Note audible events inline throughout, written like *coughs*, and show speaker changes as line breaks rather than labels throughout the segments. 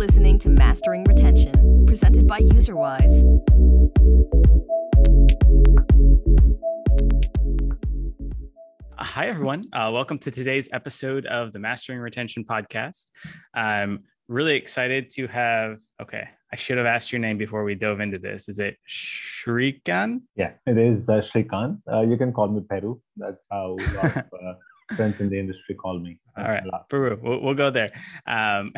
listening to Mastering Retention, presented by UserWise.
Hi, everyone. Uh, welcome to today's episode of the Mastering Retention podcast. I'm really excited to have. Okay, I should have asked your name before we dove into this. Is it Srikanth?
Yeah, it is uh, Srikanth. Uh, you can call me Peru. That's how a lot of uh, friends in the industry call me.
All right, Peru. We'll, we'll go there. Um,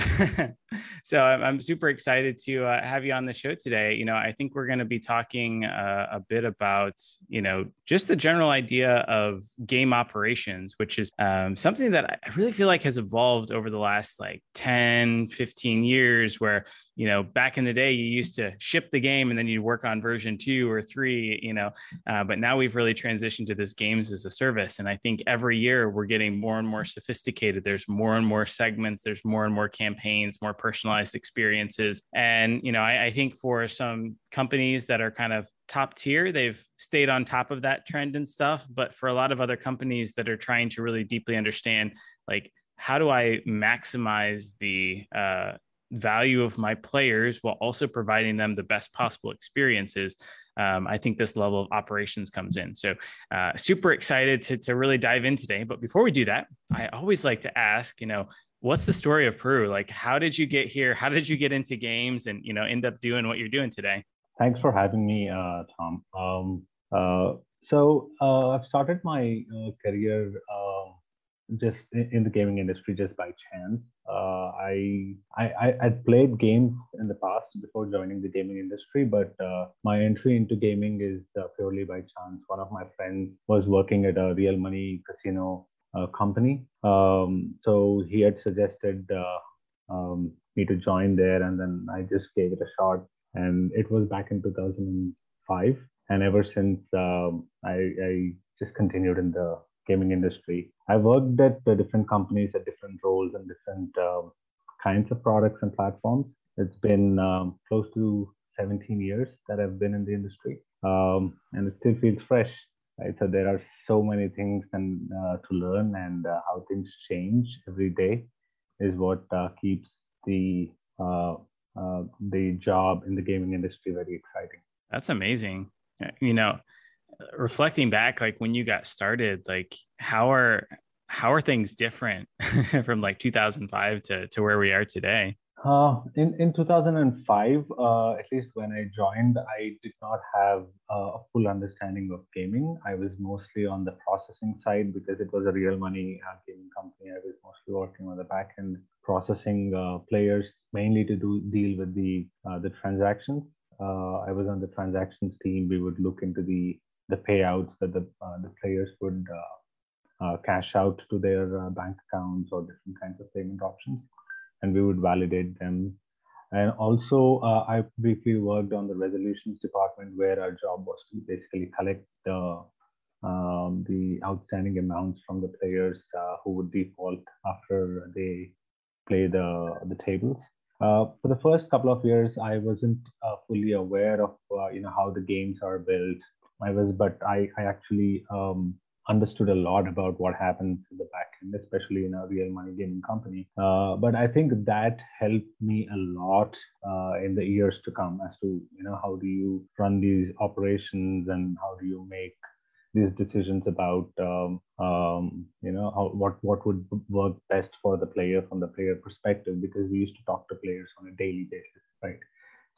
*laughs* so I'm, I'm, super excited to uh, have you on the show today. You know, I think we're going to be talking uh, a bit about, you know, just the general idea of game operations, which is um, something that I really feel like has evolved over the last like 10, 15 years, where you know back in the day you used to ship the game and then you'd work on version two or three you know uh, but now we've really transitioned to this games as a service. And i think every year we're getting more and more sophisticated. There's more and more segments. There's more and more campaigns more personalized experiences. And you know I, I think for some companies that are kind of top tier they've stayed on top of that trend and stuff. But for a lot of other companies that are trying to really deeply understand like how do I maximize the uh, value of my players while also providing them the best possible experiences, um, I think this level of operations comes in. So, uh, super excited to, to really dive in today. But before we do that, I always like to ask, you know, what's the story of Peru? Like, how did you get here? How did you get into games and, you know, end up doing what you're doing today?
Thanks for having me, uh, Tom. Um, uh, so, uh, I've started my uh, career um, just in the gaming industry just by chance. Uh, I, I I had played games in the past before joining the gaming industry, but uh, my entry into gaming is uh, purely by chance. One of my friends was working at a real money casino uh, company, um, so he had suggested uh, um, me to join there, and then I just gave it a shot. And it was back in 2005, and ever since um, I, I just continued in the gaming industry. I worked at uh, different companies at different roles and different um, kinds of products and platforms. It's been um, close to 17 years that I've been in the industry, um, and it still feels fresh. Right? So there are so many things and uh, to learn, and uh, how things change every day is what uh, keeps the uh, the job in the gaming industry very exciting.
That's amazing. You know, reflecting back like when you got started like how are how are things different *laughs* from like 2005 to, to where we are today?
Uh, in in 2005 uh, at least when i joined i did not have uh, a full understanding of gaming. I was mostly on the processing side because it was a real money uh, gaming company. I was mostly working on the back end processing uh, players mainly to do deal with the uh, the transactions. Uh, I was on the transactions team. We would look into the the payouts that the, uh, the players would uh, uh, cash out to their bank accounts or different kinds of payment options. And we would validate them. And also, I briefly worked on the resolutions department where our job was to basically collect the um, the outstanding amounts from the players uh, who would default after they play the the tables. Uh, for the first couple of years, I wasn't uh, fully aware of you know how the games are built, I was, but I, I actually um, understood a lot about what happens in the back end, especially in a real money gaming company. Uh, but I think that helped me a lot uh, in the years to come as to you know how do you run these operations and how do you make these decisions about um, um, you know how, what what would work best for the player from the player perspective because we used to talk to players on a daily basis, right?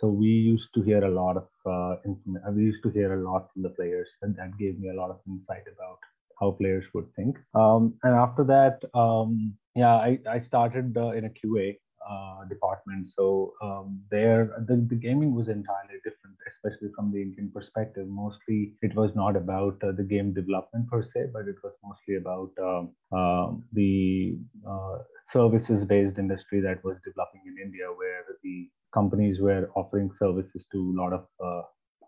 So we used to hear a lot of uh. Uh, we used to hear a lot from the players, and that gave me a lot of insight about how players would think. Um, and after that, um, yeah, I, I started uh, in a QA uh, department. So um, there, the, the gaming was entirely different, especially from the Indian perspective. Mostly, it was not about uh, the game development per se, but it was mostly about um, uh, the services-based industry that was developing in India, where the companies were offering services to a lot of uh,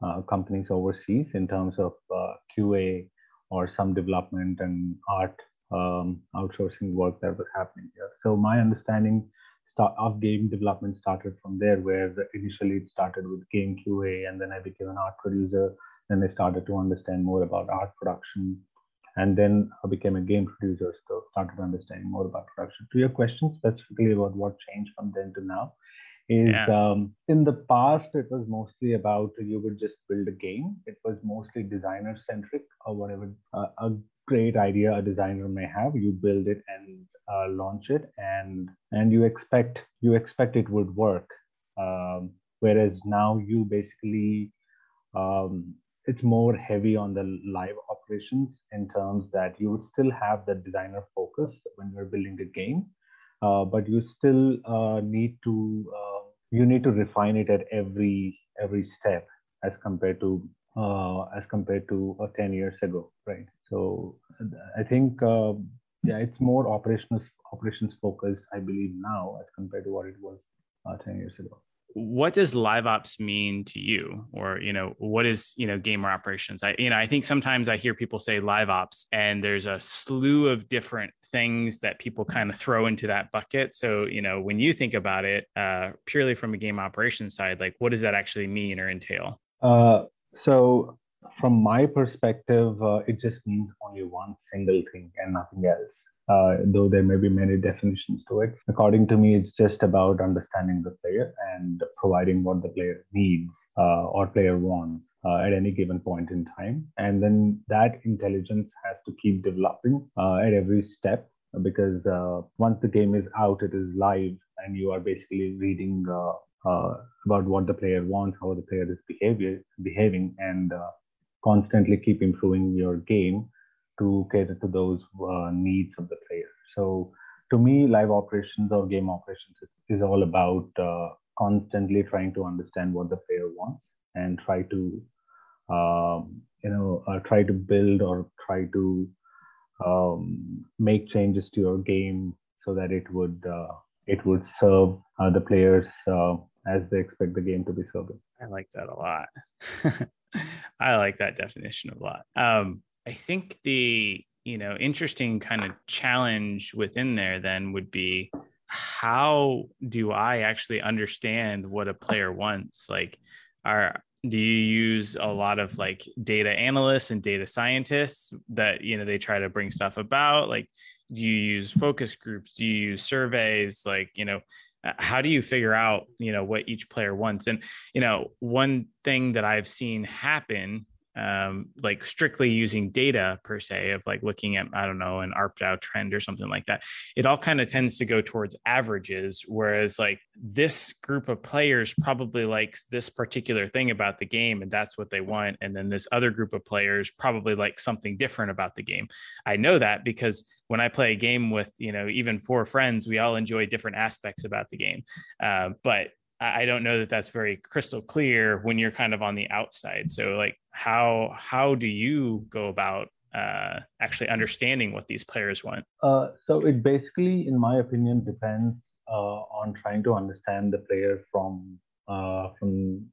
uh, companies overseas in terms of uh, QA or some development and art um, outsourcing work that was happening here. So my understanding of game development started from there, where initially it started with game QA, and then I became an art producer. Then I started to understand more about art production, and then I became a game producer. So started understanding more about production. To your question specifically about what changed from then to now, is yeah. um, in the past it was mostly about you would just build a game. It was mostly designer centric or whatever uh, a great idea a designer may have. You build it and uh, launch it and and you expect you expect it would work. Um, whereas now you basically um, it's more heavy on the live operations in terms that you would still have the designer focus when you're building a game uh, but you still uh, need to uh, you need to refine it at every every step as compared to uh, as compared to uh, 10 years ago right? So i think uh, yeah it's more operations operations focused i believe now as compared to what it was 10 years ago
what does live ops mean to you? Or you know what is you know gamer operations? I you know i think sometimes i hear people say live ops and there's a slew of different things that people kind of throw into that bucket. So you know when you think about it uh, purely from a game operations side like what does that actually mean or entail?
Uh, so from my perspective uh, it just means only one single thing and nothing else uh, though there may be many definitions to it. According to me, it's just about understanding the player and providing what the player needs uh, or player wants uh, at any given point in time. And then that intelligence has to keep developing uh, at every step because uh, once the game is out, it is live, and you are basically reading about what the player wants, how the player is behavior, behaving, and constantly keep improving your game to cater to those uh, needs of the player. So to me, live operations or game operations is, all about uh, constantly trying to understand what the player wants and try to, um, you know, uh, try to build or try to um, make changes to your game so that it would uh, it would serve the players uh, as they expect the game to be served.
I like that a lot. *laughs* I like that definition a lot. Um, I think the you know interesting kind of challenge within there then would be how do I actually understand what a player wants? Like, are do you use a lot of like data analysts and data scientists that you know they try to bring stuff about? Like, do you use focus groups? Do you use surveys? Like, you know, uh, how do you figure out you know what each player wants? And you know, one thing that I've seen happen um, like strictly using data per se of like looking at I don't know an ARPDAU trend or something like that. It all kind of tends to go towards averages, whereas like this group of players probably likes this particular thing about the game and that's what they want, and then this other group of players probably like something different about the game. I know that because when I play a game with you know even four friends, we all enjoy different aspects about the game, uh, but I don't know that that's very crystal clear when you're kind of on the outside. So like how how do you go about uh, actually understanding what these players want?
Uh, so it basically, in my opinion, depends uh, on trying to understand the player from uh, from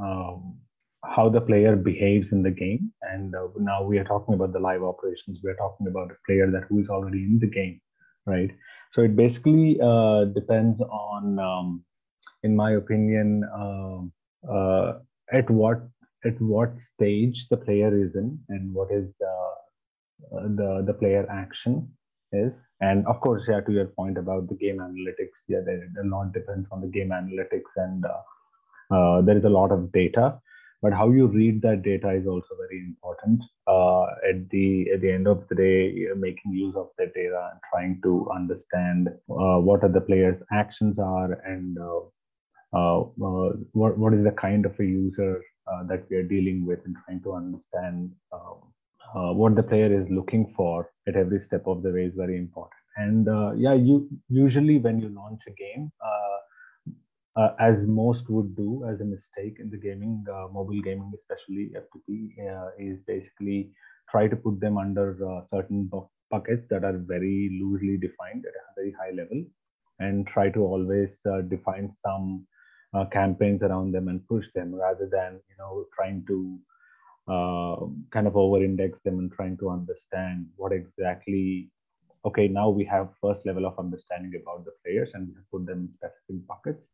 um, how the player behaves in the game. And uh, now we are talking about the live operations. We are talking about a player that who is already in the game, right? So it basically uh, depends on um, in my opinion, um, uh, at what at what stage the player is in and what is the uh, the the player action is. And of course, yeah, to your point about the game analytics, yeah, there, a lot depends on the game analytics, and uh, uh, there is a lot of data. But how you read that data is also very important. Uh, at the at the end of the day, making use of that data and trying to understand uh, what are the players' actions are and uh, what, what is the kind of a user uh, that we are dealing with and trying to understand um, what the player is looking for at every step of the way is very important. And yeah, you usually when you launch a game, uh, as most would do as a mistake in the gaming, uh, mobile gaming, especially F2P, uh, is basically try to put them under certain bu- buckets that are very loosely defined at a very high level and try to always define some uh, campaigns around them and push them rather than you know trying to uh, kind of over index them and trying to understand what exactly okay now we have first level of understanding about the players and we have put them in specific buckets.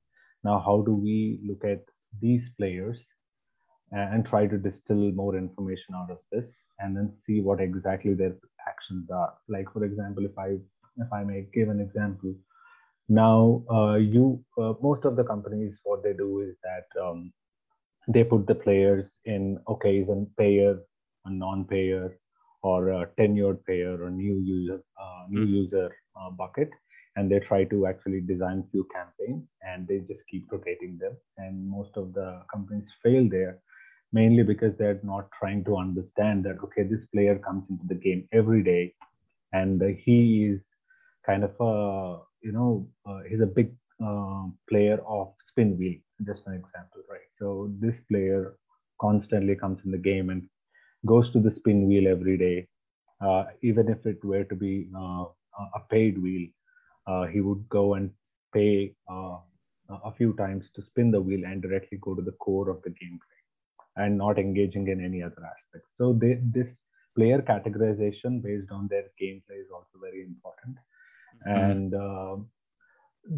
Now how do we look at these players and, try to distill more information out of this and then see what exactly their actions are? Like for example if i if i may give an example Now, uh, you uh, most of the companies what they do is that um, they put the players in okay, is a payer, a non-payer, or a tenured payer or new user uh, new mm. user uh, bucket, and they try to actually design few campaigns and they just keep rotating them. And most of the companies fail there mainly because they're not trying to understand that okay, this player comes into the game every day, and he is kind of a you know, uh, he's a big uh, player of spin wheel, just an example, right? So this player constantly comes in the game and goes to the spin wheel every day. Uh, even if it were to be uh, a paid wheel, uh, he would go and pay uh, a few times to spin the wheel and directly go to the core of the gameplay and not engaging in any other aspects. So they, this player categorization based on their gameplay is also very important. And uh,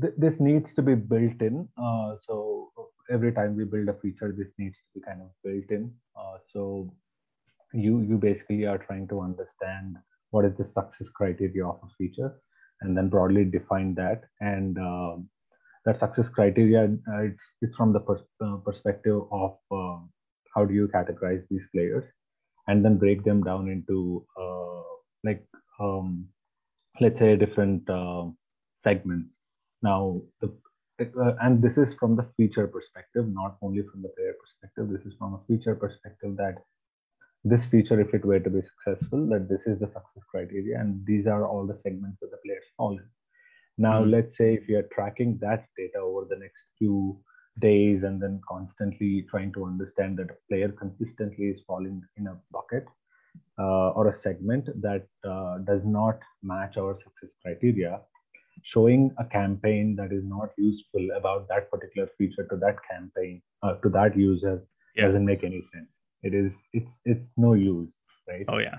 th- this needs to be built in. Uh, so every time we build a feature this needs to be kind of built in. Uh, so you you basically are trying to understand what is the success criteria of a feature and then broadly define that. And uh, that success criteria uh, it's, it's from the pers- uh, perspective of how do you categorize these players and then break them down into like um, let's say different uh, segments. Now the, uh, and this is from the feature perspective not only from the player perspective. This is from a feature perspective that this feature if it were to be successful that this is the success criteria and these are all the segments that the players fall in. Now mm-hmm. let's say if you're tracking that data over the next few days and then constantly trying to understand that a player consistently is falling in a bucket uh, or a segment that uh, does not match our success criteria, showing a campaign that is not useful about that particular feature to that campaign uh, to that user yeah. doesn't make any sense. It is it's it's no use, right?
Oh yeah.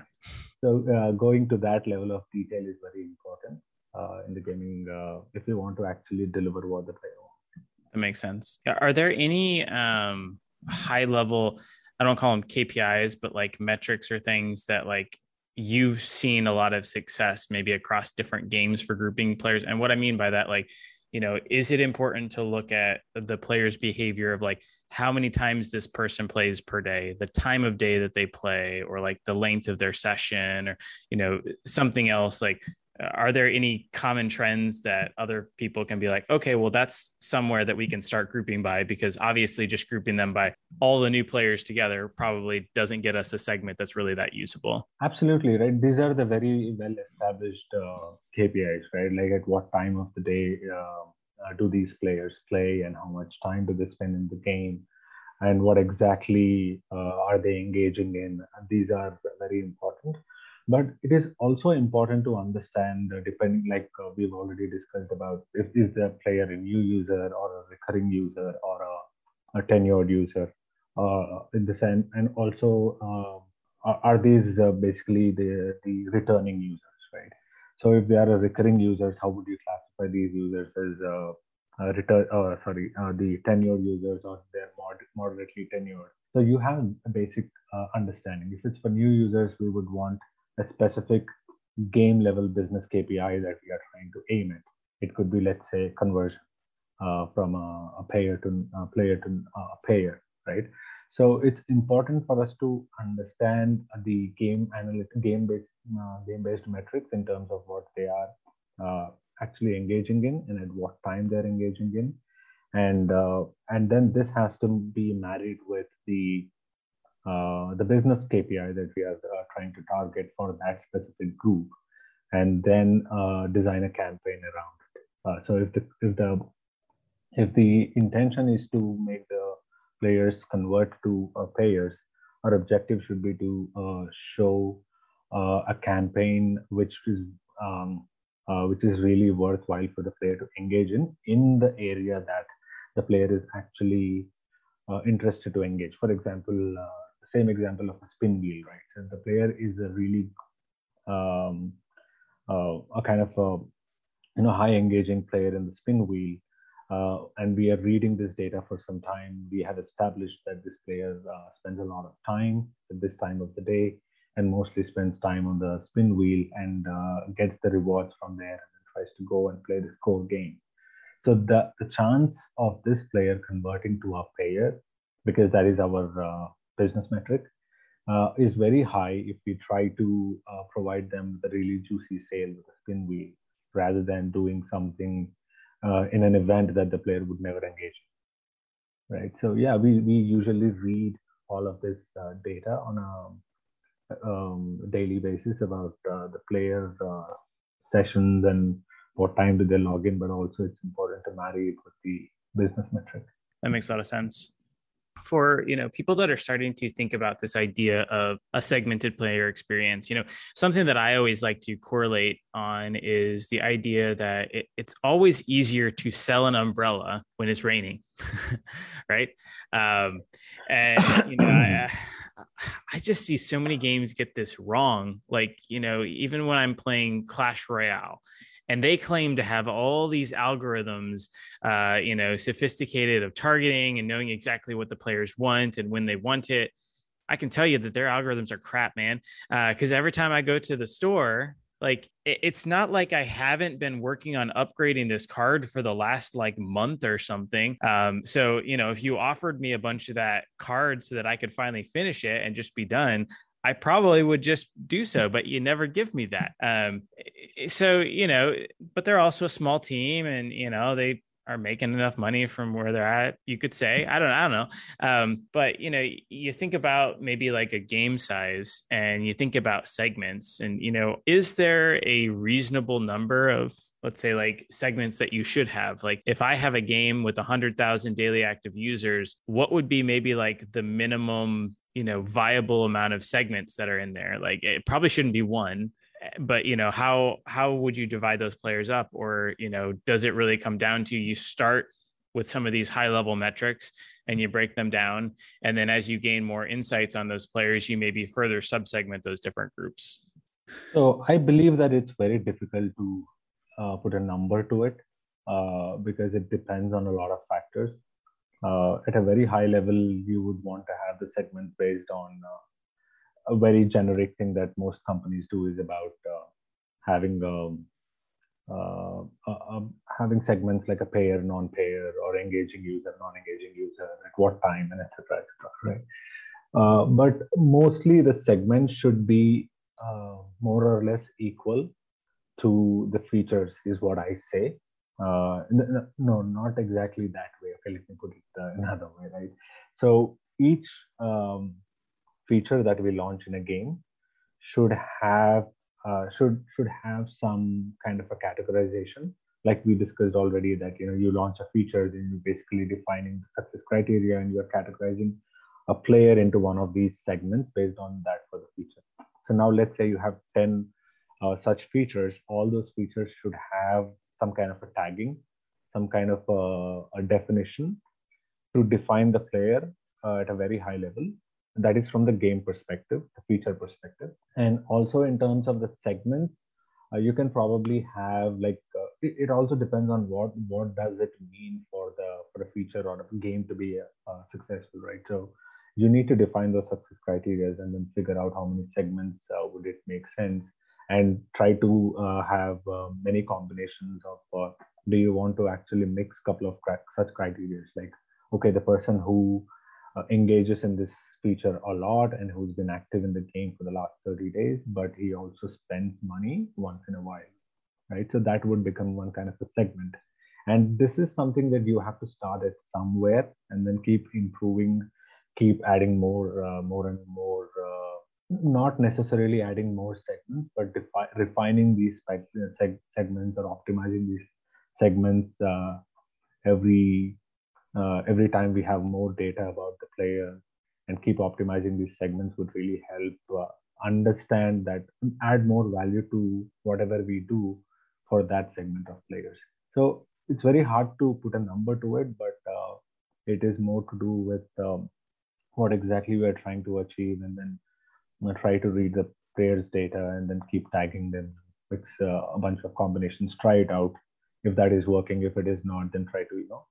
So uh, going to that level of detail is very important uh, in the gaming uh, if we want to actually deliver what the player wants.
That makes sense. Are there any um, high level I don't call them KPIs, but like metrics or things that like you've seen a lot of success maybe across different games for grouping players. And what I mean by that, like, you know, is it important to look at the player's behavior of like how many times this person plays per day, the time of day that they play, or like the length of their session, or, you know, something else like are there any common trends that other people can be like okay well that's somewhere that we can start grouping by? Because obviously just grouping them by all the new players together probably doesn't get us a segment that's really that usable.
Absolutely right? These are the very well established uh, kpis right? Like at what time of the day uh, uh, do these players play and how much time do they spend in the game? And what exactly uh, are they engaging in? These are very important but it is also important to understand uh, depending like uh, we've already discussed about if is the player a new user or a recurring user or a, a tenured user uh, in the same and also uh, are, these uh, basically the the returning users right? So if they are a recurring users how would you classify these users as uh, return sorry the tenured users or they're mod- moderately tenured? So you have a basic understanding. If it's for new users we would want a specific game level business KPI that we are trying to aim at. It could be, let's say, conversion uh, from a, a, payer to a player to a payer, right? So it's important for us to understand the game analytic, game based, uh, game based metrics in terms of what they are uh, actually engaging in and at what time they're engaging in, and uh, and then this has to be married with the uh, the business KPI that we are uh, trying to target for that specific group, and then uh, design a campaign around it. Uh, so if the if the if the intention is to make the players convert to uh, payers, our objective should be to show a campaign which is um, which is really worthwhile for the player to engage in in the area that the player is actually interested to engage. For example, same example of a spin wheel, right? So the player is a really um, uh, a kind of a you know high engaging player in the spin wheel, uh, and we are reading this data for some time. We have established that this player uh, spends a lot of time at this time of the day, and mostly spends time on the spin wheel and uh, gets the rewards from there, and tries to go and play this core game. So the, the chance of this player converting to a payer, because that is our uh, business metric, uh, is very high if we try to uh, provide them the really juicy sale with a spin wheel rather than doing something uh, in an event that the player would never engage in. Right. So yeah, we, we usually read all of this uh, data on a um, daily basis about uh, the player uh, sessions and what time do they log in, but also it's important to marry it with the business metric.
That makes a lot of sense for you know people that are starting to think about this idea of a segmented player experience. You know something that i always like to correlate on is the idea that it, it's always easier to sell an umbrella when it's raining *laughs* right? Um, and you know *coughs* I, I just see so many games get this wrong. Like you know even when i'm playing clash royale and they claim to have all these algorithms uh, you know sophisticated of targeting and knowing exactly what the players want and when they want it. I can tell you that their algorithms are crap man. Because uh, every time i go to the store like it's not like i haven't been working on upgrading this card for the last like month or something. Um, so you know if you offered me a bunch of that card so that i could finally finish it and just be done I probably would just do so, but you never give me that. Um, so you know, but they're also a small team, and you know they are making enough money from where they're at. You could say I don't I don't know, um, but you know you think about maybe like a game size, and you think about segments, and you know is there a reasonable number of let's say like segments that you should have like if i have a game with 100000 daily active users what would be maybe like the minimum you know viable amount of segments that are in there like it probably shouldn't be one but you know how how would you divide those players up? Or you know does it really come down to you start with some of these high level metrics and you break them down? And then as you gain more insights on those players you maybe further subsegment those different groups.
So i believe that it's very difficult to uh, put a number to it uh, because it depends on a lot of factors. Uh, at a very high level, you would want to have the segment based on uh, a very generic thing that most companies do is about uh, having um, uh, having segments like a payer, non-payer, or engaging user, non-engaging user, at what time, and etc. etc. right? Uh, but mostly the segments should be uh, more or less equal to the features, is what I say. Uh, no, not exactly that way. Okay, let me put it *laughs* another way, right? So each um, feature that we launch in a game should have uh, should should have some kind of a categorization, like we discussed already. That you know you launch a feature, then you're basically defining the success criteria, and you're categorizing a player into one of these segments based on that for the feature. So now let's say you have ten uh, such features. All those features should have some kind of a tagging, some kind of a, a definition to define the player uh, at a very high level. That is from the game perspective, the feature perspective. And also in terms of the segments, uh, you can probably have like uh, it, it, also depends on what what does it mean for the for a feature or a game to be uh, successful, right? So you need to define those success criteria and then figure out how many segments uh, would it make sense and try to uh, have uh, many combinations of do you want to actually mix couple of such criteria like okay the person who uh, engages in this feature a lot and who's been active in the game for the last 30 days but he also spends money once in a while right? So that would become one kind of a segment. And this is something that you have to start at somewhere and then keep improving keep adding more uh, more and more uh, not necessarily adding more segments, but defi- refining these seg- segments or optimizing these segments uh, every uh, every time we have more data about the player and keep optimizing these segments would really help uh, understand that add more value to whatever we do for that segment of players. So it's very hard to put a number to it, but uh, it is more to do with um, what exactly we are trying to achieve and then try to read the players data and then keep tagging them mix uh, a bunch of combinations try it out if that is working if it is not then try to you know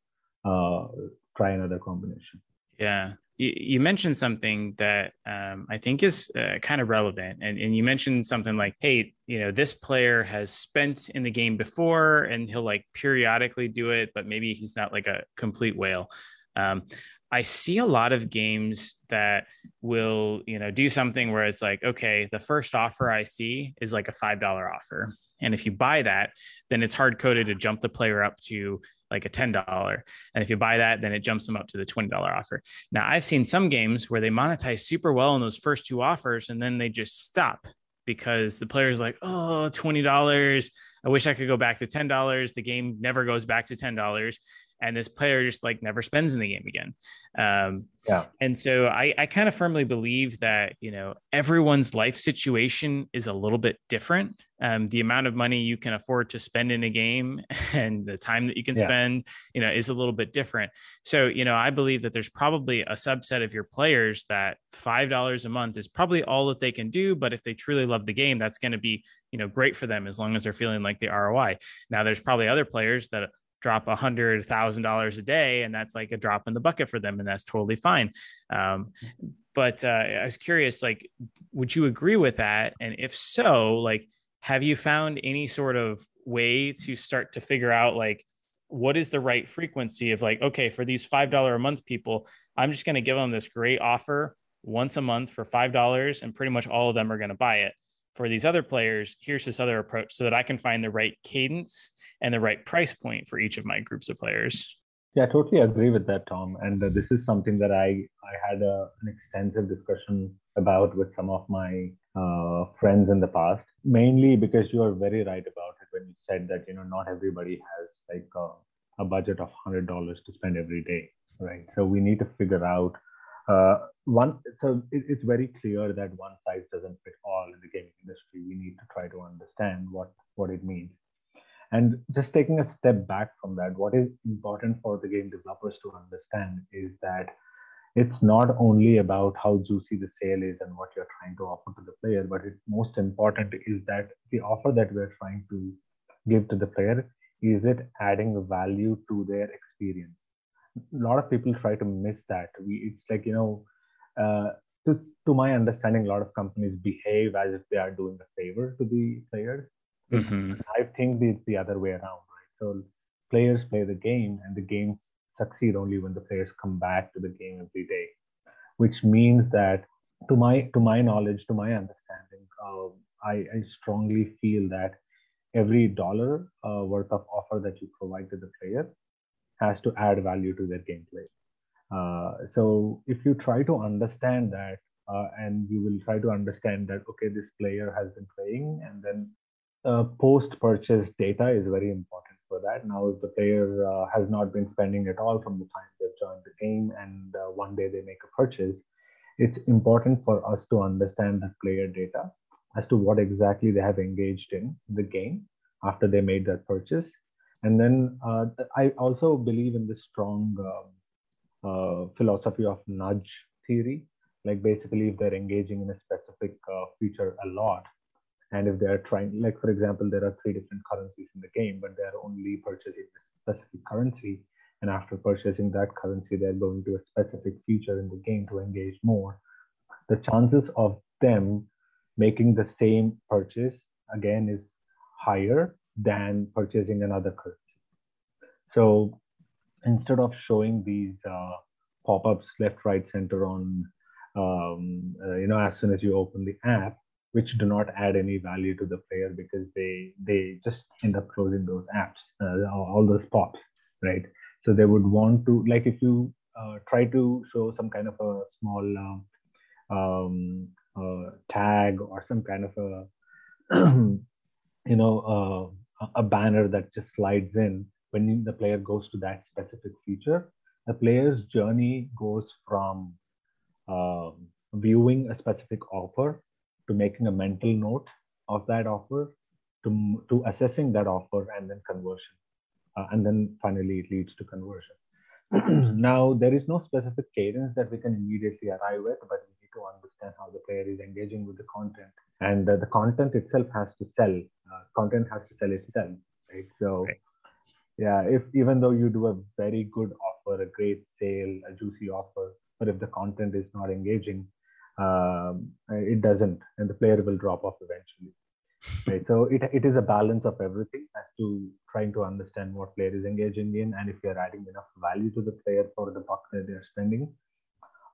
uh, try another combination
yeah you, you mentioned something that um, I think is uh, kind of relevant, and and you mentioned something like, hey, you know, this player has spent in the game before, and he'll like periodically do it, but maybe he's not like a complete whale. Um, I see a lot of games that will, you know, do something where it's like, okay, the first offer I see is like a $5 offer. And if you buy that, then it's hard coded to jump the player up to like a $10. And if you buy that, then it jumps them up to the $20 offer. Now, I've seen some games where they monetize super well in those first two offers and then they just stop because the player's like, oh, $20. I wish I could go back to $10. The game never goes back to $10 and this player just like never spends in the game again. Um, yeah. And so I, I kind of firmly believe that, you know, everyone's life situation is a little bit different. Um, the amount of money you can afford to spend in a game *laughs* and the time that you can yeah. spend, you know, is a little bit different. So, you know, I believe that there's probably a subset of your players that $5 a month is probably all that they can do. But if they truly love the game, that's going to be, you know, great for them as long as they're feeling like the ROI. Now, there's probably other players that drop a hundred thousand dollars a day and that's like a drop in the bucket for them and that's totally fine. Um, but uh, i was curious like would you agree with that? And if so like have you found any sort of way to start to figure out like what is the right frequency of like okay for these five dollar a month people i'm just going to give them this great offer once a month for five dollars and pretty much all of them are going to buy it for these other players, here's this other approach so that I can find the right cadence and the right price point for each of my groups of players.
Yeah, I totally agree with that, Tom. And uh, this is something that I, I had a, an extensive discussion about with some of my uh, friends in the past, mainly because you are very right about it when you said that, you know, not everybody has like a, a budget of $100 to spend every day, right? So we need to figure out uh, one, so it, it's very clear that one size doesn't fit all in the gaming industry. We need to try to understand what what it means. And just taking a step back from that, what is important for the game developers to understand is that it's not only about how juicy the sale is and what you're trying to offer to the player, but it's most important is that the offer that we're trying to give to the player is it adding value to their experience a lot of people try to miss that. We, it's like you know, uh, to to my understanding, a lot of companies behave as if they are doing a favor to the players. Mm-hmm. I think it's the other way around, right? So players play the game, and the games succeed only when the players come back to the game every day, which means that, to my to my knowledge, to my understanding, uh, I, I strongly feel that every dollar uh, worth of offer that you provide to the player has to add value to their gameplay. Uh, so if you try to understand that, uh, and you will try to understand that, okay, this player has been playing, and then uh, post-purchase data is very important for that. Now, if the player uh, has not been spending at all from the time they've joined the game, and uh, one day they make a purchase, it's important for us to understand the player data as to what exactly they have engaged in the game after they made that purchase and then uh, I also believe in the strong uh, uh, philosophy of nudge theory. Like basically, if they're engaging in a specific uh, feature a lot, and if they're trying, like for example, there are three different currencies in the game, but they're only purchasing a specific currency, and after purchasing that currency, they're going to a specific feature in the game to engage more. The chances of them making the same purchase again is higher than purchasing another currency. So instead of showing these uh, pop-ups left, right, center on, um, uh, you know, as soon as you open the app, which do not add any value to the player because they they just end up closing those apps, uh, all those pops, right? So they would want to like if you uh, try to show some kind of a small um, um uh, tag or some kind of a *clears throat* you know uh, a banner that just slides in when the player goes to that specific feature, the player's journey goes from uh, viewing a specific offer to making a mental note of that offer to, to assessing that offer and then conversion. Uh, and then finally, it leads to conversion. *clears throat* now, there is no specific cadence that we can immediately arrive at, but we to understand how the player is engaging with the content. And uh, the content itself has to sell. Uh, content has to sell itself, right? So, right. yeah, if even though you do a very good offer a great sale, a juicy offer, but if the content is not engaging, um, it doesn't, and the player will drop off eventually. Right. so it, it is a balance of everything as to trying to understand what player is engaging in and if you're adding enough value to the player for the buck that they're spending.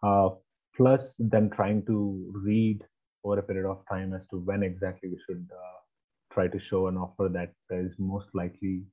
Uh, plus then trying to read over a period of time as to when exactly we should uh, try to show an offer that is most likely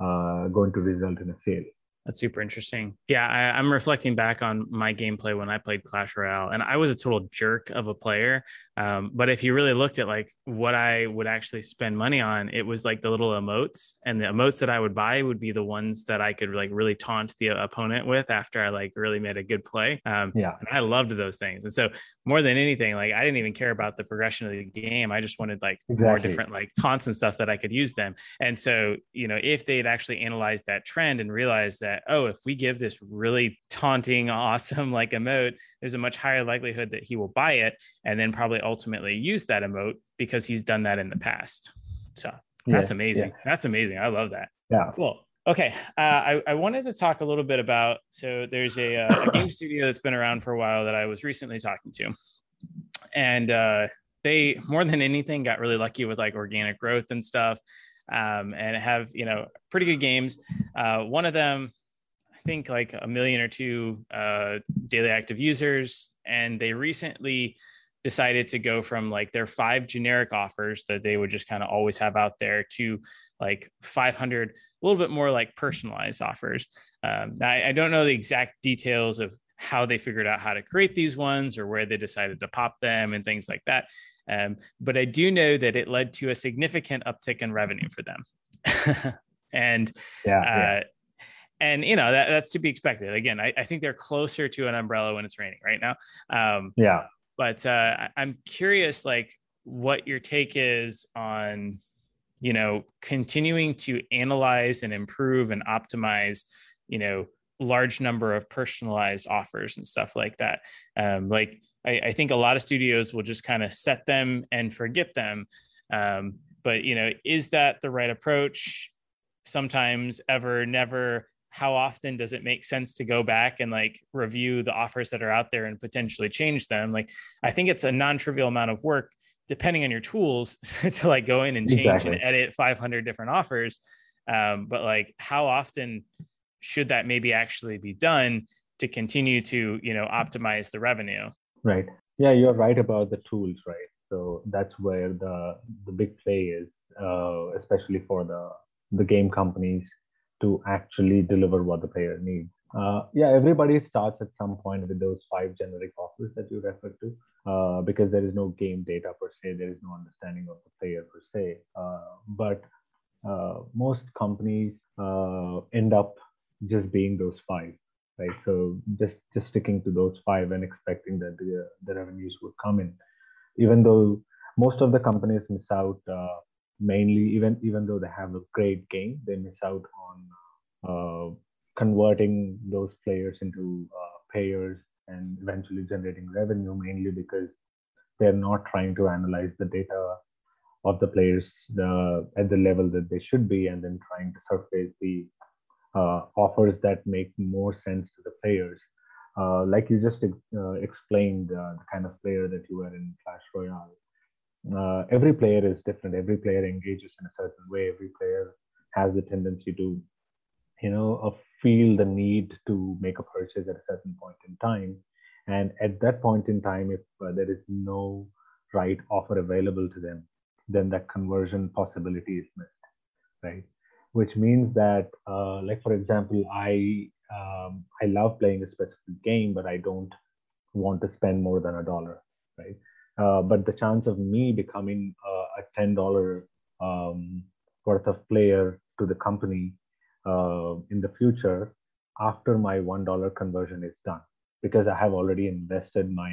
uh, going to result in a sale.
That's super interesting. Yeah, I, am reflecting back on my gameplay when I played Clash Royale, and I was a total jerk of a player. Um, but if you really looked at like what I would actually spend money on, it was like the little emotes, and the emotes that I would buy would be the ones that I could like really taunt the opponent with after I like really made a good play. Um, yeah, and I loved those things. And so more than anything, like I didn't even care about the progression of the game. I just wanted like exactly. more different like taunts and stuff that I could use them. And so you know, if they'd actually analyzed that trend and realized that oh, if we give this really taunting, *laughs* awesome like emote, there's a much higher likelihood that he will buy it and then probably ultimately use that emote because he's done that in the past. So that's yeah, amazing. Yeah. That's amazing. I love that.
Yeah.
Cool. Okay. Uh, I, I wanted to talk a little bit about so there's a, uh, a, game studio that's been around for a while that I was recently talking to. And uh, they, more than anything, got really lucky with like organic growth and stuff. Um, and have, you know, pretty good games. Uh, one of them, I think like a million or two uh, daily active users. And they recently decided to go from like their five generic offers that they would just kind of always have out there to like 500 a little bit more like personalized offers um, I, I, don't know the exact details of how they figured out how to create these ones or where they decided to pop them and things like that um, but i do know that it led to a significant uptick in revenue for them *laughs* and yeah, uh, yeah and you know that, that's to be expected. Again, I, I, think they're closer to an umbrella when it's raining right now.
Um, yeah.
But uh, I'm curious, like, what your take is on, you know, continuing to analyze and improve and optimize, you know, large number of personalized offers and stuff like that. Um, like, I, I think a lot of studios will just kind of set them and forget them. Um, but you know, is that the right approach? Sometimes, ever, never how often does it make sense to go back and like review the offers that are out there and potentially change them like i think it's a non-trivial amount of work depending on your tools *laughs* to like go in and change exactly. and edit 500 different offers um, but like how often should that maybe actually be done to continue to you know optimize the revenue
right yeah you're right about the tools right so that's where the the big play is uh, especially for the the game companies to actually deliver what the player needs. Uh, yeah, everybody starts at some point with those five generic offers that you referred to, uh, because there is no game data per se, there is no understanding of the player per se. Uh, but uh, most companies uh, end up just being those five, right? So just just sticking to those five and expecting that the the revenues would come in, even though most of the companies miss out uh, mainly even even though they have a great game they miss out on converting those players into uh, payers and eventually generating revenue mainly because they're not trying to analyze the data of the players at the level that they should be and then trying to surface the uh, offers that make more sense to the players uh, like you just uh, explained uh, the kind of player that you were in Clash Royale uh, every player is different. Every player engages in a certain way. Every player has the tendency to, you know, feel the need to make a purchase at a certain point in time. And at that point in time, if uh, there is no right offer available to them, then that conversion possibility is missed, right? Which means that, uh, like for example, I um, I love playing a specific game, but I don't want to spend more than a dollar, right? Uh, but the chance of me becoming uh, a $10 um, worth of player to the company uh, in the future after my $1 conversion is done because I have already invested my,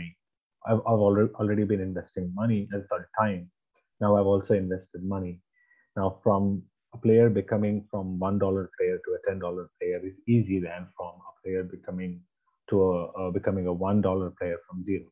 I've, I've already, already been investing money as well time. Now I've also invested money. Now from a player becoming from $1 player to a $10 player is easy than from a player becoming to a, uh, becoming a $1 player from zero,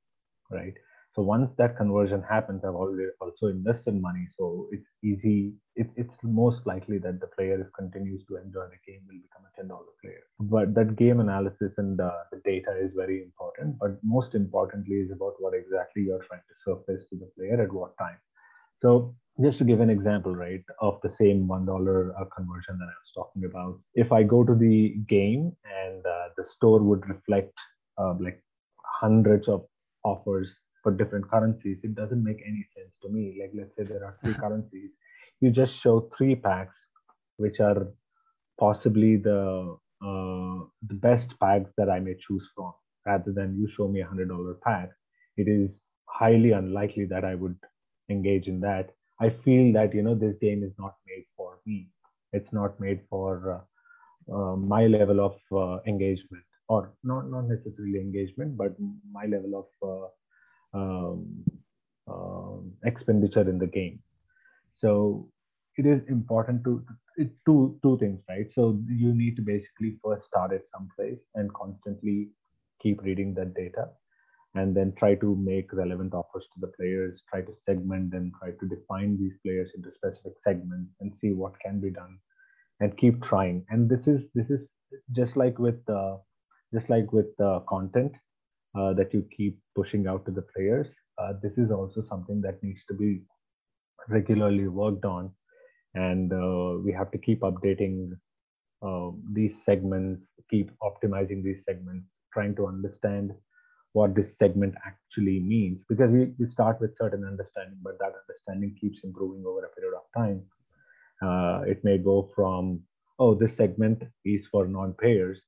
right? So once that conversion happens, I've already also invested money. So it's easy. It, it's most likely that the player, if continues to enjoy the game, will become a $10 player. But that game analysis and uh, the data is very important. But most importantly is about what exactly you're trying to surface to the player at what time. So just to give an example, right, of the same $1 uh, conversion that I was talking about, if I go to the game and uh, the store would reflect uh, like hundreds of offers for different currencies, it doesn't make any sense to me. Like, let's say there are three *laughs* currencies, you just show three packs, which are possibly the uh, the best packs that I may choose from, rather than you show me a hundred dollar pack. It is highly unlikely that I would engage in that. I feel that you know this game is not made for me. It's not made for uh, uh, my level of uh, engagement, or not not necessarily engagement, but my level of uh, um, um, expenditure in the game. So it is important to it, two two things, right? So you need to basically first start at some place and constantly keep reading that data, and then try to make relevant offers to the players. Try to segment them. Try to define these players into specific segments and see what can be done, and keep trying. And this is this is just like with uh, just like with uh, content uh, that you keep pushing out to the players. Uh, this is also something that needs to be regularly worked on, and uh, we have to keep updating uh, these segments, keep optimizing these segments, trying to understand what this segment actually means. Because we, we start with certain understanding, but that understanding keeps improving over a period of time. Uh, it may go from oh, this segment is for non-payers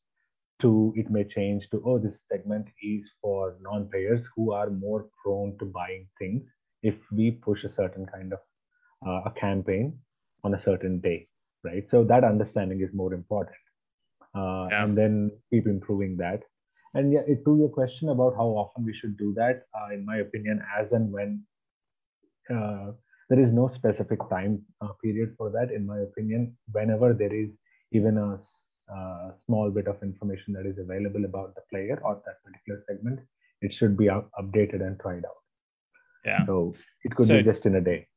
to it may change to oh this segment is for non-payers who are more prone to buying things if we push a certain kind of uh, a campaign on a certain day right? So that understanding is more important. Uh, yeah. and then keep improving that. And yeah it, to your question about how often we should do that uh, in my opinion as and when uh, there is no specific time uh, period for that in my opinion whenever there is even a uh, small bit of information that is available about the player or that particular segment, it should be up- updated and tried out.
Yeah.
So it could so, be just in a day.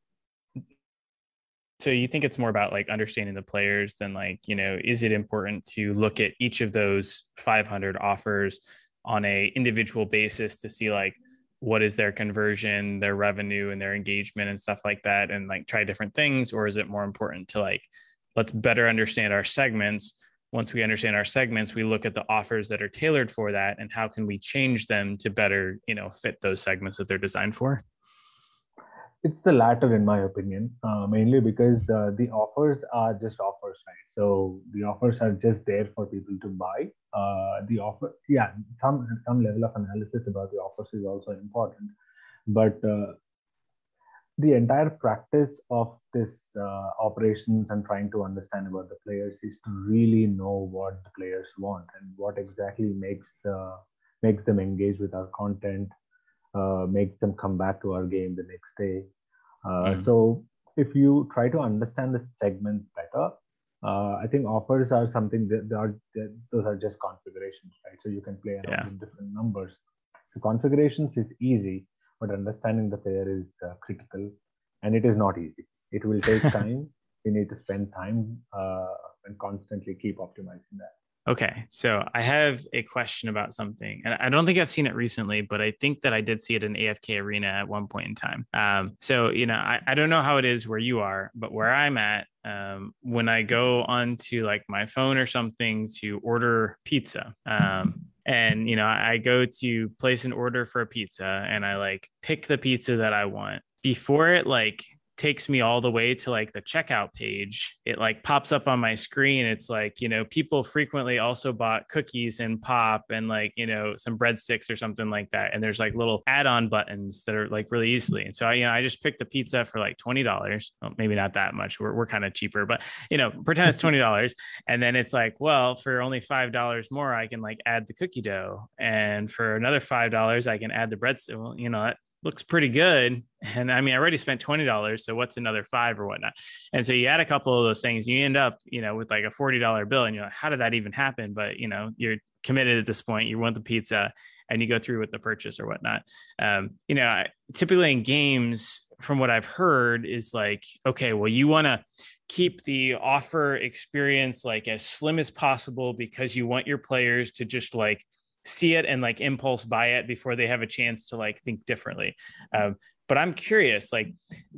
So you think it's more about like understanding the players than like, you know, is it important to look at each of those 500 offers on a individual basis to see like what is their conversion, their revenue and their engagement and stuff like that and like try different things or is it more important to like let's better understand our segments once we understand our segments we look at the offers that are tailored for that and how can we change them to better you know fit those segments that they're designed for.
It's the latter in my opinion uh, mainly because uh, the offers are just offers right? So the offers are just there for people to buy. Uh, the offer yeah some some level of analysis about the offers is also important. But uh, the entire practice of this uh, operations and trying to understand about the players is to really know what the players want and what exactly makes the makes them engage with our content uh, makes them come back to our game the next day uh, mm-hmm. so if you try to understand the segments better uh, i think offers are something that are that those are just configurations right so you can play around yeah. with different numbers so configurations is easy but understanding the player is uh, critical and it is not easy. It will take *laughs* time. We need to spend time uh, and constantly keep optimizing that.
Okay so i have a question about something and i don't think i've seen it recently but i think that i did see it in afk arena at one point in time. Um, so you know I, I don't know how it is where you are but where i'm at um, when i go onto like my phone or something to order pizza um, and you know i go to place an order for a pizza and i like pick the pizza that i want. Before it like takes me all the way to like the checkout page. It like pops up on my screen. It's like you know people frequently also bought cookies and pop and like you know some breadsticks or something like that. And there's like little add-on buttons that are like really easily. And so I, you know i just picked the pizza for like $20 well, maybe not that much. We're, we're kind of cheaper but you know pretend it's $20 *laughs* and then it's like well for only $5 more i can like add the cookie dough. And for another $5 i can add the breadsticks well, you know that looks pretty good. And I mean, I already spent $20. So what's another five or whatnot? And so you add a couple of those things, you end up, you know, with like a $40 bill and you're like, how did that even happen? But, you know, you're committed at this point, you want the pizza and you go through with the purchase or whatnot. Um, you know, typically in games, from what I've heard, is like, okay, well, you want to keep the offer experience like as slim as possible because you want your players to just like see it and like impulse buy it before they have a chance to like think differently. Um, but I'm curious, like,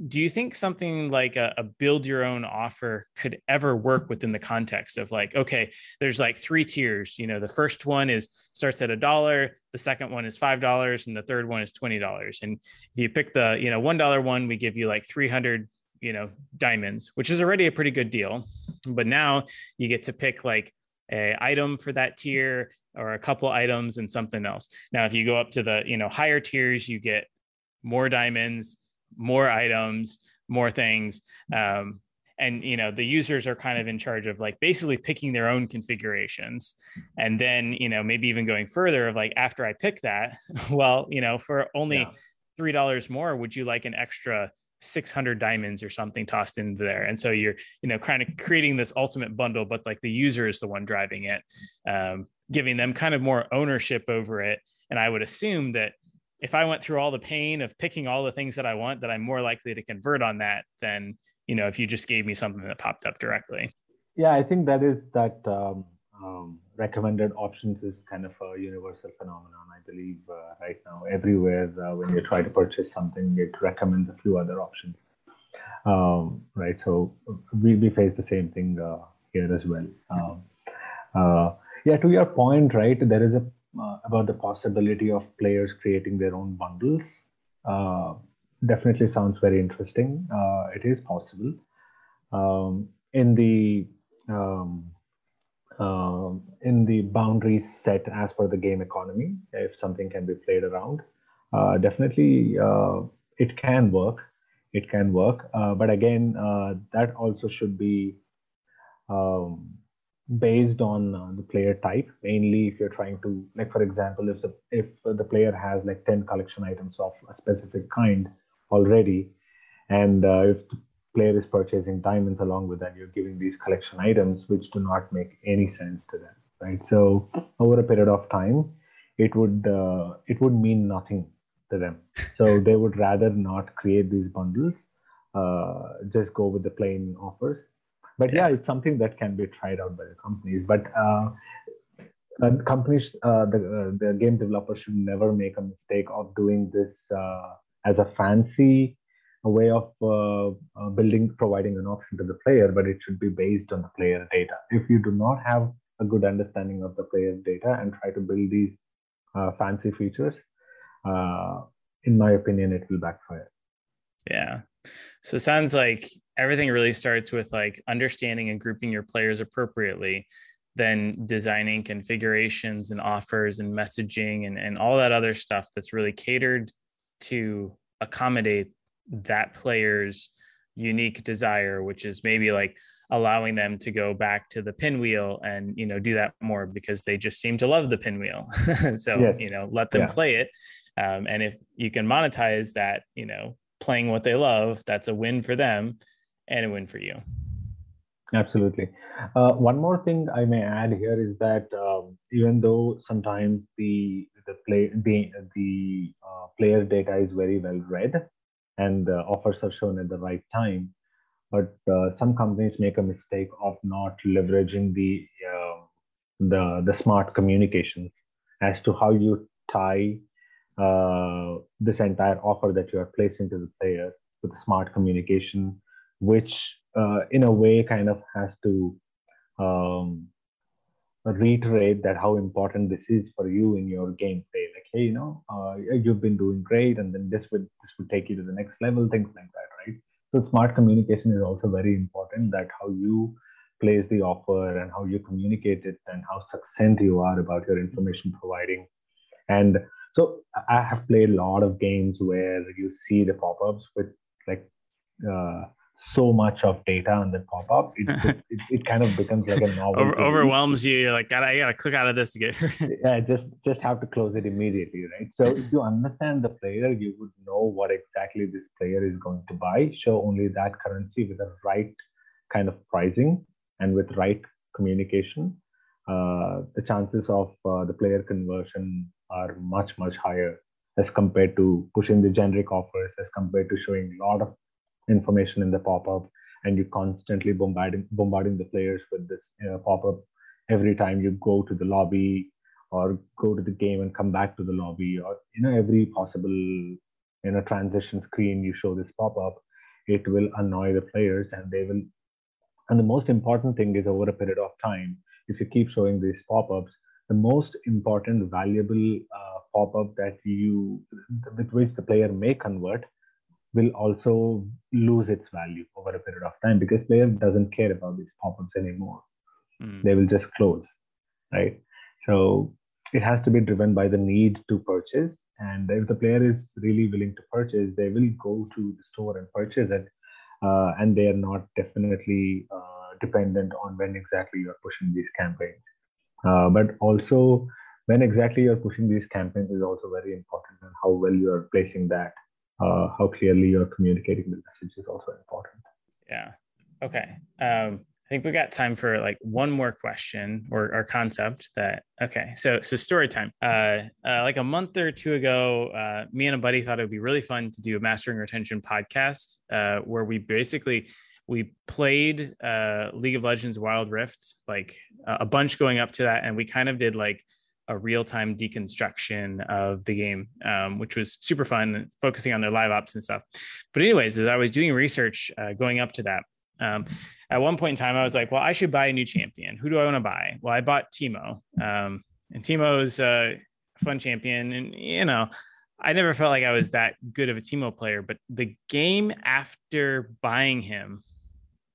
do you think something like a, a, build your own offer could ever work within the context of like, okay, there's like three tiers. You know, the first one is starts at a dollar, the second one is five dollars, and the third one is twenty dollars. And if you pick the, you know, one dollar one, we give you like three hundred you know diamonds which is already a pretty good deal but now you get to pick like a item for that tier or a couple items and something else. Now, if you go up to the you know higher tiers, you get more diamonds, more items, more things. Um, and you know the users are kind of in charge of like basically picking their own configurations and then you know maybe even going further of like after i pick that *laughs* well you know for only three dollars more would you like an extra 600 diamonds or something tossed into there and so you're you know kind of creating this ultimate bundle but like the user is the one driving it um, giving them kind of more ownership over it and i would assume that if i went through all the pain of picking all the things that i want that i'm more likely to convert on that than you know if you just gave me something that popped up directly
yeah i think that is that um, um, recommended options is kind of a universal phenomenon. I believe uh, right now everywhere uh, when you try to purchase something, it recommends a few other options. Um, right, so we, we face the same thing uh, here as well. Um, uh, yeah, to your point, right, there is a uh, about the possibility of players creating their own bundles. Uh, definitely sounds very interesting. it is possible. Um, in the um, uh, in the boundaries set as per the game economy, if something can be played around. Uh, definitely, uh, it can work. It can work. Uh, but again, uh, that also should be um, based on uh, the player type. Mainly, if you're trying to, like, for example, if the if the player has like 10 collection items of a specific kind already, and if the player is purchasing diamonds along with that you're giving these collection items which do not make any sense to them right so over a period of time it would uh, it would mean nothing to them so they would rather not create these bundles uh, just go with the plain offers but yeah. it's something that can be tried out by the companies but uh, companies uh, the, uh, the game developers should never make a mistake of doing this uh, as a fancy way of uh, uh, building, providing an option to the player, but it should be based on the player data. If you do not have a good understanding of the player data and try to build these uh, fancy features, uh, in my opinion, it will backfire.
Yeah. So it sounds like everything really starts with like understanding and grouping your players appropriately, then designing configurations and offers and messaging and, and all that other stuff that's really catered to accommodate that player's unique desire which is maybe like allowing them to go back to the pinwheel and you know do that more because they just seem to love the pinwheel *laughs* so yes. you know let them yeah. play it um, and if you can monetize that you know playing what they love that's a win for them and a win for you
absolutely uh, one more thing i may add here is that um, even though sometimes the the play the the uh, player data is very well read and the offers are shown at the right time. But uh, some companies make a mistake of not leveraging the uh, the the smart communications as to how you tie uh, this entire offer that you are placing to the player with smart communication, which uh, in a way kind of has to um, reiterate that how important this is for you in your gameplay. Like hey you know uh, you've been doing great and then this would this would take you to the next level things like that right? So smart communication is also very important that how you place the offer and how you communicate it and how succinct you are about your information providing. And so i have played a lot of games where you see the pop-ups with like uh, so much of data on the pop-up, it, *laughs* it, it, kind of becomes like a novel.
Over, overwhelms you. You're like, God, I gotta click out of this to get.
yeah, just just have to close it immediately, right? So if you understand the player, you would know what exactly this player is going to buy. Show only that currency with the right kind of pricing and with right communication. Uh, the chances of uh, the player conversion are much much higher as compared to pushing the generic offers, as compared to showing a lot of information in the pop-up and you constantly bombarding bombarding the players with this uh, pop-up every time you go to the lobby or go to the game and come back to the lobby or you know every possible you know transition screen you show this pop-up it will annoy the players and they will and the most important thing is over a period of time if you keep showing these pop-ups the most important valuable uh, pop-up that you with which the player may convert will also lose its value over a period of time because player doesn't care about these pop-ups anymore. Mm. They will just close, right? So it has to be driven by the need to purchase. And if the player is really willing to purchase, they will go to the store and purchase it. Uh, and they are not definitely uh, dependent on when exactly you're pushing these campaigns. Uh, but also, when exactly you're pushing these campaigns is also very important and how well you are placing that uh, how clearly you're communicating the message is also important.
Yeah. Okay. Um, I think we got time for like one more question or, or concept that okay. So so story time. Uh, uh, like a month or two ago, uh, me and a buddy thought it would be really fun to do a mastering retention podcast uh, where we basically we played uh, League of Legends Wild Rift like a bunch going up to that, and we kind of did like a real-time deconstruction of the game, um, which was super fun, focusing on their live ops and stuff. But anyways, as I was doing research uh, going up to that, um, at one point in time, I was like, well, I should buy a new champion. Who do I want to buy? Well, I bought Teemo, um, and Teemo's a fun champion, and you know. I never felt like I was that good of a Teemo player, but the game after buying him,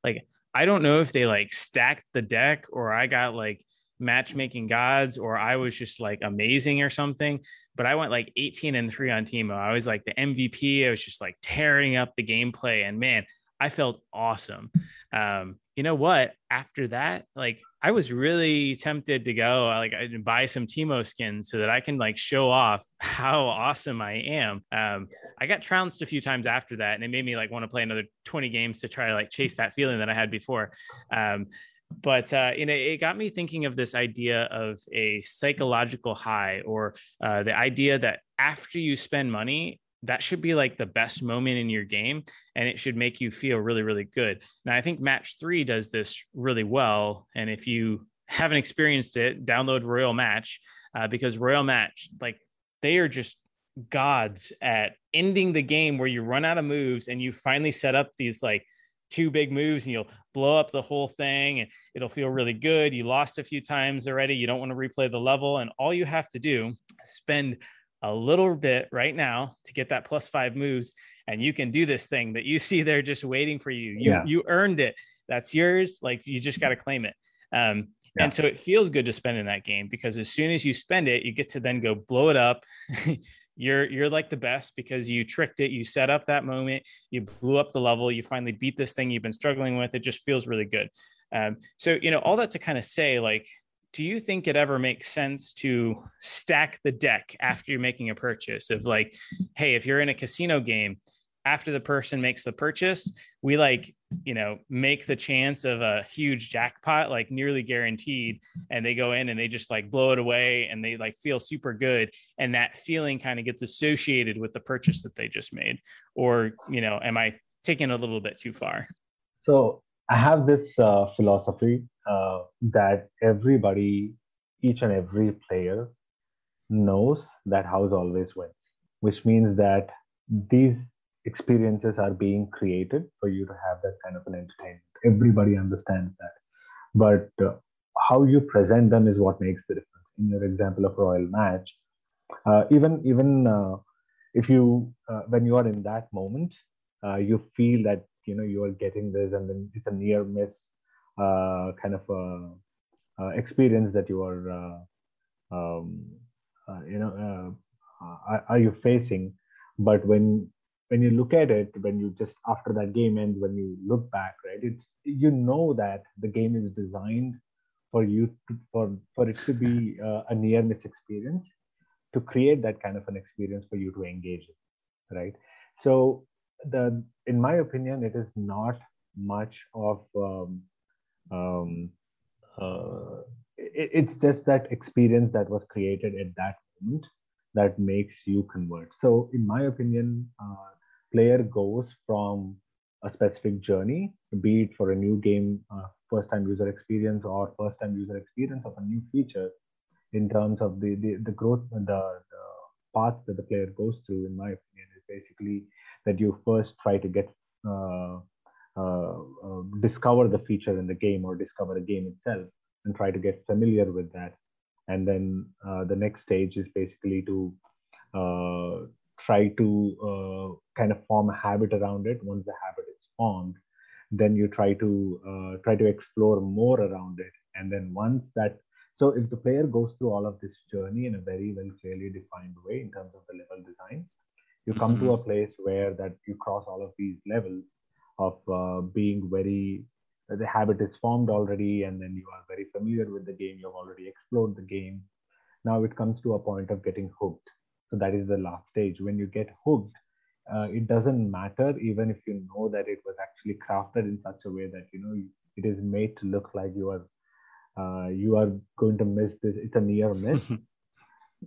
like I don't know if they like stacked the deck or I got like matchmaking gods or I was just like amazing or something. But I went like 18 and three on Teemo. I was like the MVP. I was just like tearing up the gameplay. And man, I felt awesome. Um, you know what? After that, like I was really tempted to go like I buy some Teemo skins so that I can like show off *laughs* how awesome I am. Um, I got trounced a few times after that, and it made me like want to play another 20 games to try to like chase that feeling that I had before. Um, but uh, you know, it got me thinking of this idea of a psychological high, or uh, the idea that after you spend money, that should be like the best moment in your game, and it should make you feel really, really good. Now, I think Match Three does this really well, and if you haven't experienced it, download Royal Match uh, because Royal Match, like, they are just gods at ending the game where you run out of moves and you finally set up these like two big moves and you'll blow up the whole thing and it'll feel really good. You lost a few times already. You don't want to replay the level. And all you have to do is spend a little bit right now to get that plus five moves. And you can do this thing that you *laughs* see there just waiting for you. You, yeah. you earned it. That's yours. Like you just got to claim it. Um, yeah. And so it feels good to spend in that game because as soon as you spend it, you get to then go blow it up. *laughs* you're you're like the best because you tricked it you set up that moment you blew up the level you finally beat this thing you've been struggling with it just feels really good um, so you know all that to kind of say like do you think it ever makes sense to stack the deck after you're making a purchase of like hey if you're in a casino game after the person makes the purchase, we like, you know, make the chance of a huge jackpot like nearly guaranteed. And they go in and they just like blow it away and they like feel super good. And that feeling kind of gets associated with the purchase that they just made. Or, you know, am I taking a little bit too far?
So I have this uh, philosophy uh, that everybody, each and every player knows that house always wins, which means that these experiences are being created for you to have that kind of an entertainment. Everybody understands that. But uh, how you present them is what makes the difference. In your example of Royal Match, uh, even even uh, if you uh, when you are in that moment, uh, you feel that you know you are getting this, and then it's a near miss Uh, kind of uh, uh, experience that you are um, you know are, are you facing. But when when you look at it, when you just after that game ends, when you look back, right, it's you know that the game is designed for you to, for for it to be uh, a near miss experience, to create that kind of an experience for you to engage in, right? So the in my opinion, it is not much of um, um, uh, it, it's just that experience that was created at that moment that makes you convert. So, in my opinion, uh, player goes from a specific journey, be it for a new game, uh, first time user experience, or first time user experience of a new feature, in terms of the, the, the growth, the, the path that the player goes through, in my opinion, is basically that you first try to get uh, discover the feature in the game or discover the game itself and try to get familiar with that. And then uh, the next stage is basically to uh, try to uh, kind of form a habit around it. Once the habit is formed then you try to uh, try to explore more around it. And then once that so if the player goes through all of this journey in a very well clearly defined way in terms of the level design you come mm-hmm. to a place where that you cross all of these levels of uh, being very the habit is formed already and then you are very familiar with the game you've already explored the game. Now it comes to a point of getting hooked. So that is the last stage. When you get hooked uh, it doesn't matter even if you know that it was actually crafted in such a way that you know it is made to look like you are uh, you are going to miss this it's a near miss *laughs*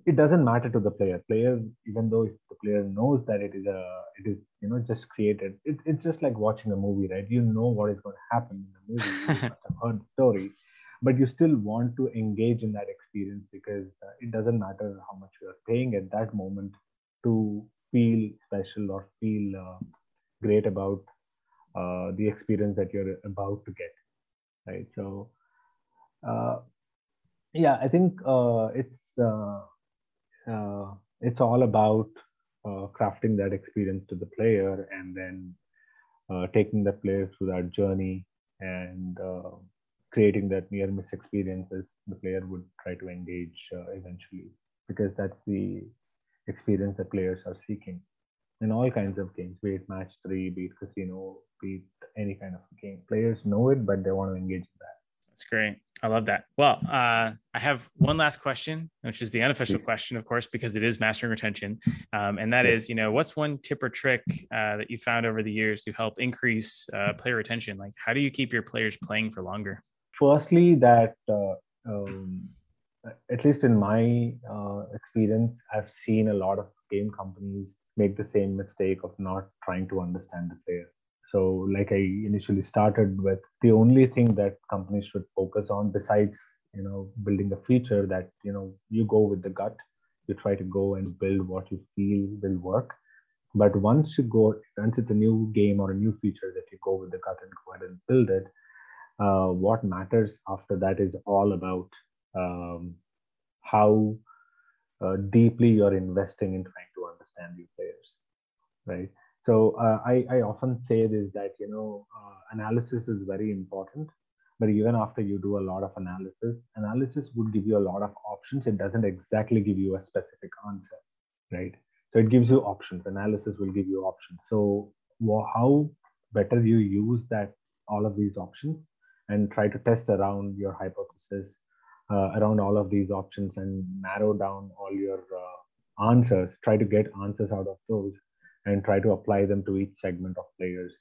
it doesn't matter to the player. Player even though if the player knows that it is a it is you know just created it, it's just like watching a movie right? You know what is going to happen in the movie. You *laughs* must have heard the story but you still want to engage in that experience because uh, it doesn't matter how much you are paying at that moment to feel special or feel uh, great about uh, the experience that you're about to get right? So uh, yeah i think uh, it's uh, it's all about uh, crafting that experience to the player and then uh, taking the player through that journey and uh, creating that near miss experiences the player would try to engage uh, eventually because that's the experience that players are seeking in all kinds of games be it match three be it casino be it any kind of game. Players know it but they want to engage in that
that's great. I love that. Well, uh, I have one last question, which is the unofficial question, of course, because it is mastering retention. Um, and that is, you know, what's one tip or trick uh, that you found over the years to help increase uh, player retention? Like, how do you keep your players playing for longer?
Firstly, that uh, um, at least in my uh, experience, I've seen a lot of game companies make the same mistake of not trying to understand the player. So, like I initially started with, the only thing that companies should focus on, besides you know building a feature that you know you go with the gut, you try to go and build what you feel will work. But once you go, once it's a new game or a new feature that you go with the gut and go ahead and build it, uh, what matters after that is all about um, how uh, deeply you're investing in trying to understand your players, right? So uh, I, I often say this that you know uh, analysis is very important, but even after you do a lot of analysis, analysis would give you a lot of options. It doesn't exactly give you a specific answer, right? So it gives you options. Analysis will give you options. So how better you use that all of these options and try to test around your hypothesis uh, around all of these options and narrow down all your uh, answers. Try to get answers out of those and try to apply them to each segment of players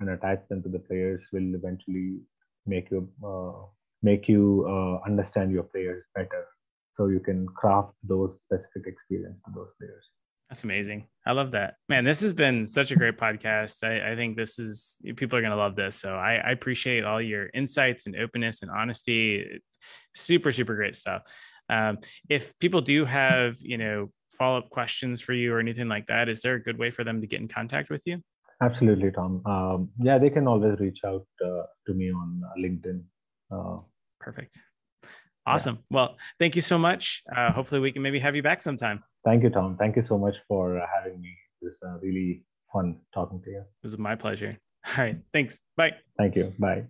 and attach them to the players will eventually make you uh, make you uh, understand your players better. So you can craft those specific experience to those players.
That's amazing. I love that. Man this has been such a great podcast. I, I think this is people are going to love this. So I, I appreciate all your insights and openness and honesty. Super super great stuff. Um, if people do have you know follow up questions for you or anything like that, is there a good way for them to get in contact with you?
Absolutely, Tom. Um, yeah, they can always reach out uh, to me on uh, LinkedIn. Uh,
Perfect. Awesome. Yeah. Well, thank you so much. Uh, hopefully, we can maybe have you back sometime.
Thank you, Tom. Thank you so much for uh, having me. It was uh, really fun talking to you. It
was my pleasure. All right. Thanks. Bye.
Thank you. Bye.